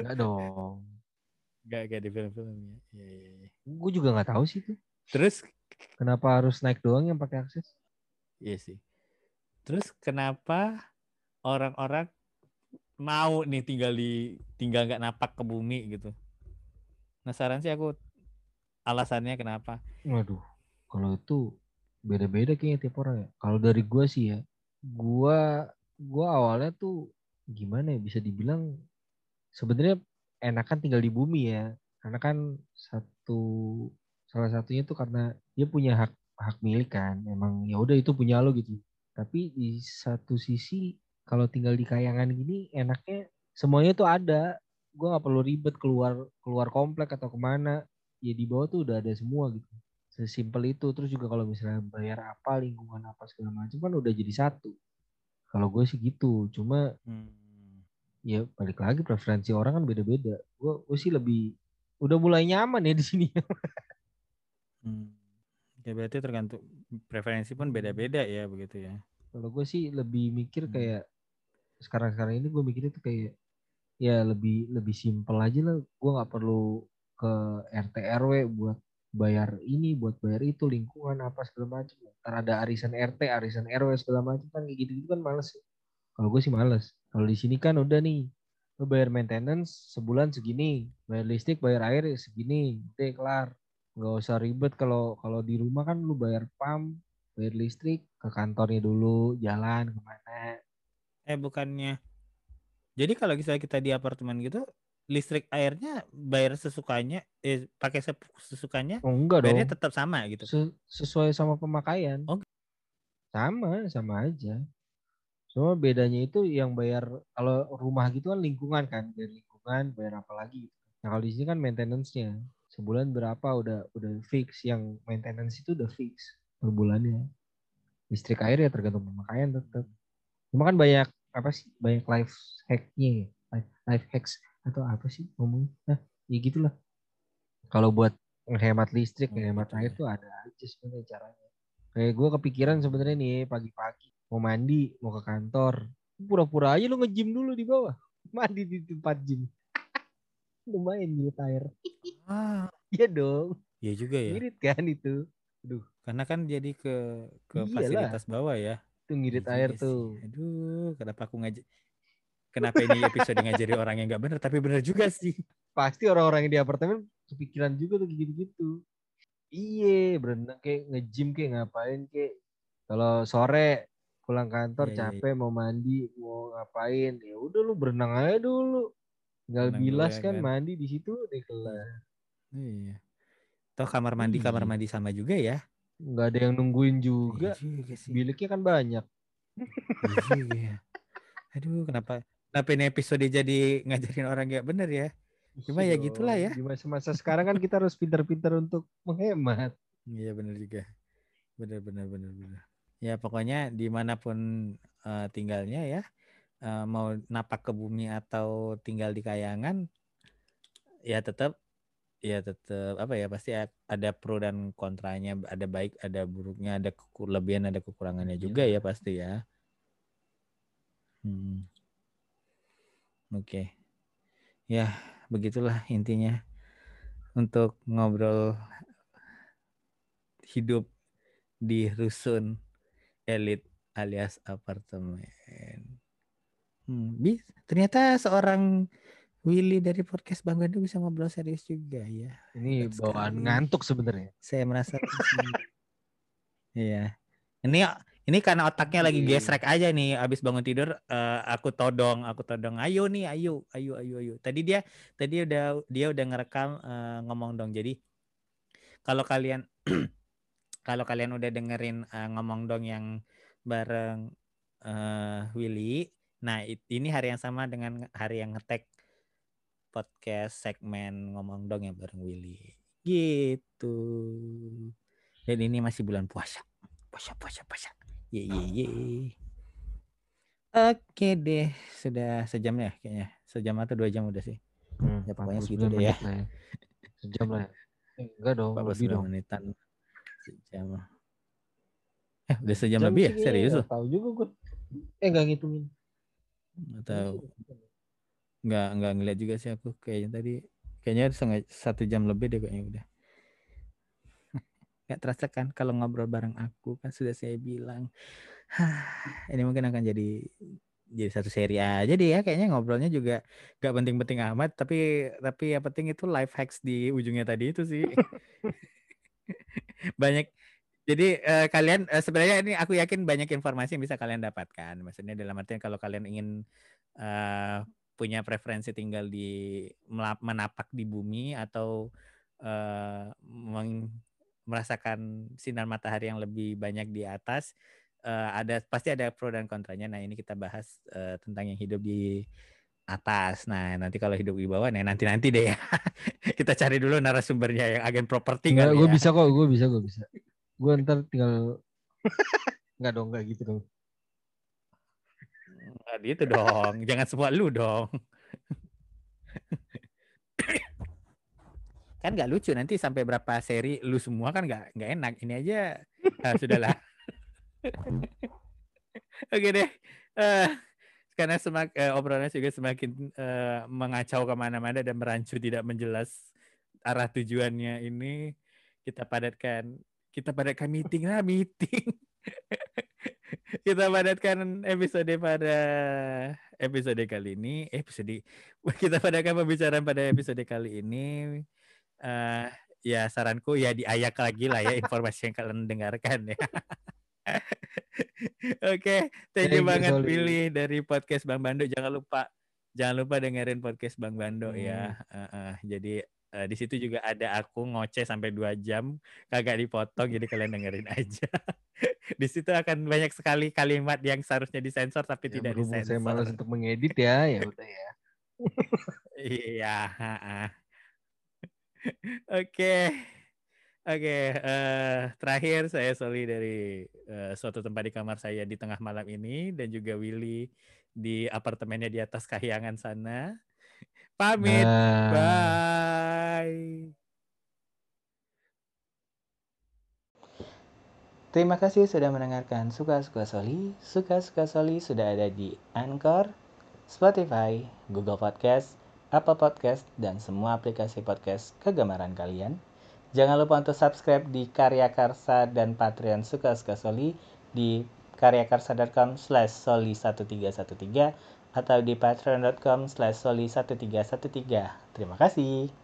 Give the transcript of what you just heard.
Enggak dong. Gak gak di film-filmnya. Iya iya iya. Gue juga nggak tahu sih tuh. Terus Kenapa harus naik doang yang pakai akses? iya sih. Terus kenapa orang-orang mau nih tinggal di tinggal nggak napak ke bumi gitu? Penasaran sih aku alasannya kenapa. Waduh, kalau itu beda-beda kayaknya tiap orang ya. Kalau dari gua sih ya, gua gua awalnya tuh gimana ya bisa dibilang sebenarnya enakan tinggal di bumi ya. Karena kan satu salah satunya tuh karena dia punya hak hak milik kan. Emang ya udah itu punya lo gitu. Tapi di satu sisi kalau tinggal di kayangan gini enaknya semuanya tuh ada. Gua nggak perlu ribet keluar keluar komplek atau ke mana. Ya di bawah tuh udah ada semua gitu sesimpel itu terus juga kalau misalnya bayar apa lingkungan apa segala macam kan udah jadi satu kalau gue sih gitu cuma Hmm. Ya balik lagi preferensi orang kan beda-beda gue gue sih lebih udah mulai nyaman ya di sini Hmm. Ya berarti tergantung preferensi pun beda-beda ya begitu ya. kalau gue sih lebih mikir Hmm. kayak sekarang-sekarang ini gue mikirnya tuh kayak ya lebih lebih simpel aja lah gue nggak perlu ke RT RW buat bayar ini buat bayar itu lingkungan apa segala macam ntar ada arisan RT arisan RW segala macam kan kayak gitu gitu kan males ya. kalau gue sih males kalau di sini kan udah nih lu bayar maintenance sebulan segini bayar listrik bayar air segini deh kelar nggak usah ribet kalau kalau di rumah kan lu bayar pam bayar listrik ke kantornya dulu jalan ke mana Eh bukannya. Jadi kalau misalnya kita di apartemen gitu, listrik airnya bayar sesukanya, eh pakai sesukanya, oh enggak dong bayarnya tetap sama gitu. Se- sesuai sama pemakaian. Oh. Sama, sama aja. Cuma bedanya itu yang bayar kalau rumah gitu kan lingkungan kan, bayar lingkungan, bayar apa lagi. gitu. Nah kalau di sini kan maintenance-nya sebulan berapa udah udah fix, yang maintenance itu udah fix per bulannya. Listrik air ya tergantung pemakaian tetap. Cuma kan banyak apa sih banyak life hack-nya, ya. life, life hacks atau apa sih ngomong? Nah, ya gitulah. Kalau buat menghemat listrik, menghemat air tuh ada aja sebenarnya caranya. Kayak gue kepikiran sebenarnya nih pagi-pagi mau mandi, mau ke kantor, pura-pura aja lu nge-gym dulu di bawah, mandi di tempat gym. Lumayan ngirit air. Ah, Iya dong, iya juga ya. ngirit kan itu. Karena kan jadi ke ke Iyalah. fasilitas bawah ya. Itu ngirit Iya air sih. tuh. Aduh, kenapa aku ngaj Kenapa ini episode ngajari orang yang nggak bener tapi bener juga sih. Pasti orang-orang yang di apartemen kepikiran juga tuh gitu-gitu. Iya, berenang kayak nge-gym kayak ngapain kayak. Kalau sore pulang kantor Iya, iya, capek mau mandi mau ngapain ya udah lu berenang aja dulu tinggal Berenang bilas ya kan, kan. mandi di situ deh kelar Iya. Toh kamar mandi kamar Iya. mandi sama juga ya. nggak ada yang nungguin juga Iya juga sih. biliknya kan banyak Iya ya. Aduh, kenapa kenapa ini episode jadi ngajarin orang nggak bener ya? Cuma ya Iya gitulah ya. di masa-masa sekarang kan kita harus pintar-pintar untuk menghemat Iya bener juga. Bener bener bener bener. Ya pokoknya di mana pun eh, tinggalnya ya, eh, mau napak ke bumi atau tinggal di kayangan, ya tetap ya tetap apa ya pasti ada pro dan kontranya, ada baik, ada buruknya, ada kelebihan, ada kekurangannya juga ya pasti ya. Hmm. Oke. Ya, begitulah intinya untuk ngobrol hidup di rusun elit alias apartemen. Hmm, bis, ternyata seorang Willy dari podcast Bang Gandu bisa ngobrol serius juga ya. ini bawaan sekali. ngantuk sebenarnya Saya merasa. Iya. Ini ini karena otaknya lagi Iya. gesrek aja nih abis bangun tidur eh, aku todong, aku todong. Ayo nih, ayo, ayo, ayo, ayo. Tadi dia tadi udah dia udah ngerekam eh, ngomong dong. Jadi kalau kalian kalau kalian udah dengerin eh, ngomong dong yang bareng eh, Willy, nah it- ini hari yang sama dengan hari yang ngetek podcast segmen ngomong dong yang bareng Willy. Gitu. Dan ini masih bulan puasa. Puasa, puasa, puasa. Ye, ye, ye. Oke deh, sudah sejam ya kayaknya. Sejam atau dua jam udah sih. Hmm, Ya, pokoknya 49 segitu deh ya. ya. sejam lah ya enggak dong lebih 49 dong menitan. Sejam. Eh, udah sejam Jam lebih ya? Serius loh? nggak tahu juga gue eh nggak ngitungin. Atau nggak nggak ngeliat juga sih aku kayaknya tadi. Kayaknya satu jam lebih deh kayaknya udah. Nggak terasa kan kalau ngobrol bareng aku kan sudah saya bilang. Ini mungkin akan jadi jadi satu seri aja deh ya kayaknya ngobrolnya juga gak penting-penting amat. Tapi tapi yang penting itu life hacks di ujungnya tadi itu sih banyak jadi uh, kalian uh, sebenarnya ini aku yakin banyak informasi yang bisa kalian dapatkan maksudnya dalam artian kalau kalian ingin uh, punya preferensi tinggal di menapak di bumi atau uh, merasakan sinar matahari yang lebih banyak di atas uh, ada pasti ada pro dan kontranya. Nah, ini kita bahas uh, tentang yang hidup di atas. Nah, nanti kalau hidup di bawah, nah nanti-nanti deh ya. kita cari dulu narasumbernya yang agen properti kan. Gue ya. bisa kok, gue bisa, gue bisa. Gue ntar tinggal nggak dong, nggak gitu dong. Nggak gitu dong, jangan semua lu dong. kan nggak lucu nanti sampai berapa seri lu semua kan nggak nggak enak ini aja nah, sudahlah oke deh uh, karena semak uh, obrolannya juga semakin uh, mengacau ke mana-mana dan merancu tidak menjelas arah tujuannya ini kita padatkan kita padatkan meeting lah meeting kita padatkan episode pada episode kali ini episode kita padatkan pembicaraan pada episode kali ini uh, ya saranku ya diayak lagi lah ya informasi yang kalian dengarkan ya. Oke, okay, thank you banget pilih dari podcast Bang Bando. Jangan lupa jangan lupa dengerin podcast Bang Bando ya. hmm. ya. Uh, uh, jadi uh, di situ juga ada aku ngoceh sampai dua jam kagak dipotong jadi kalian dengerin aja. di situ akan banyak sekali kalimat yang seharusnya disensor tapi ya, tidak disensor. Saya malas untuk mengedit ya, ya udah ya. iya, Oke. Oke, uh, terakhir saya Soli dari uh, suatu tempat di kamar saya di tengah malam ini dan juga Willy di apartemennya di atas Kahyangan sana. Pamit. Nah. Bye. Terima kasih sudah mendengarkan Suka-Suka Soli. Suka-Suka Soli sudah ada di Anchor, Spotify, Google Podcast, Apple Podcast, dan semua aplikasi podcast kegemaran kalian. Jangan lupa untuk subscribe di Karya Karsa dan Patreon Suka Suka Soli di karyakarsa.com slash soli 1313 atau di patreon.com slash soli 1313. Terima kasih.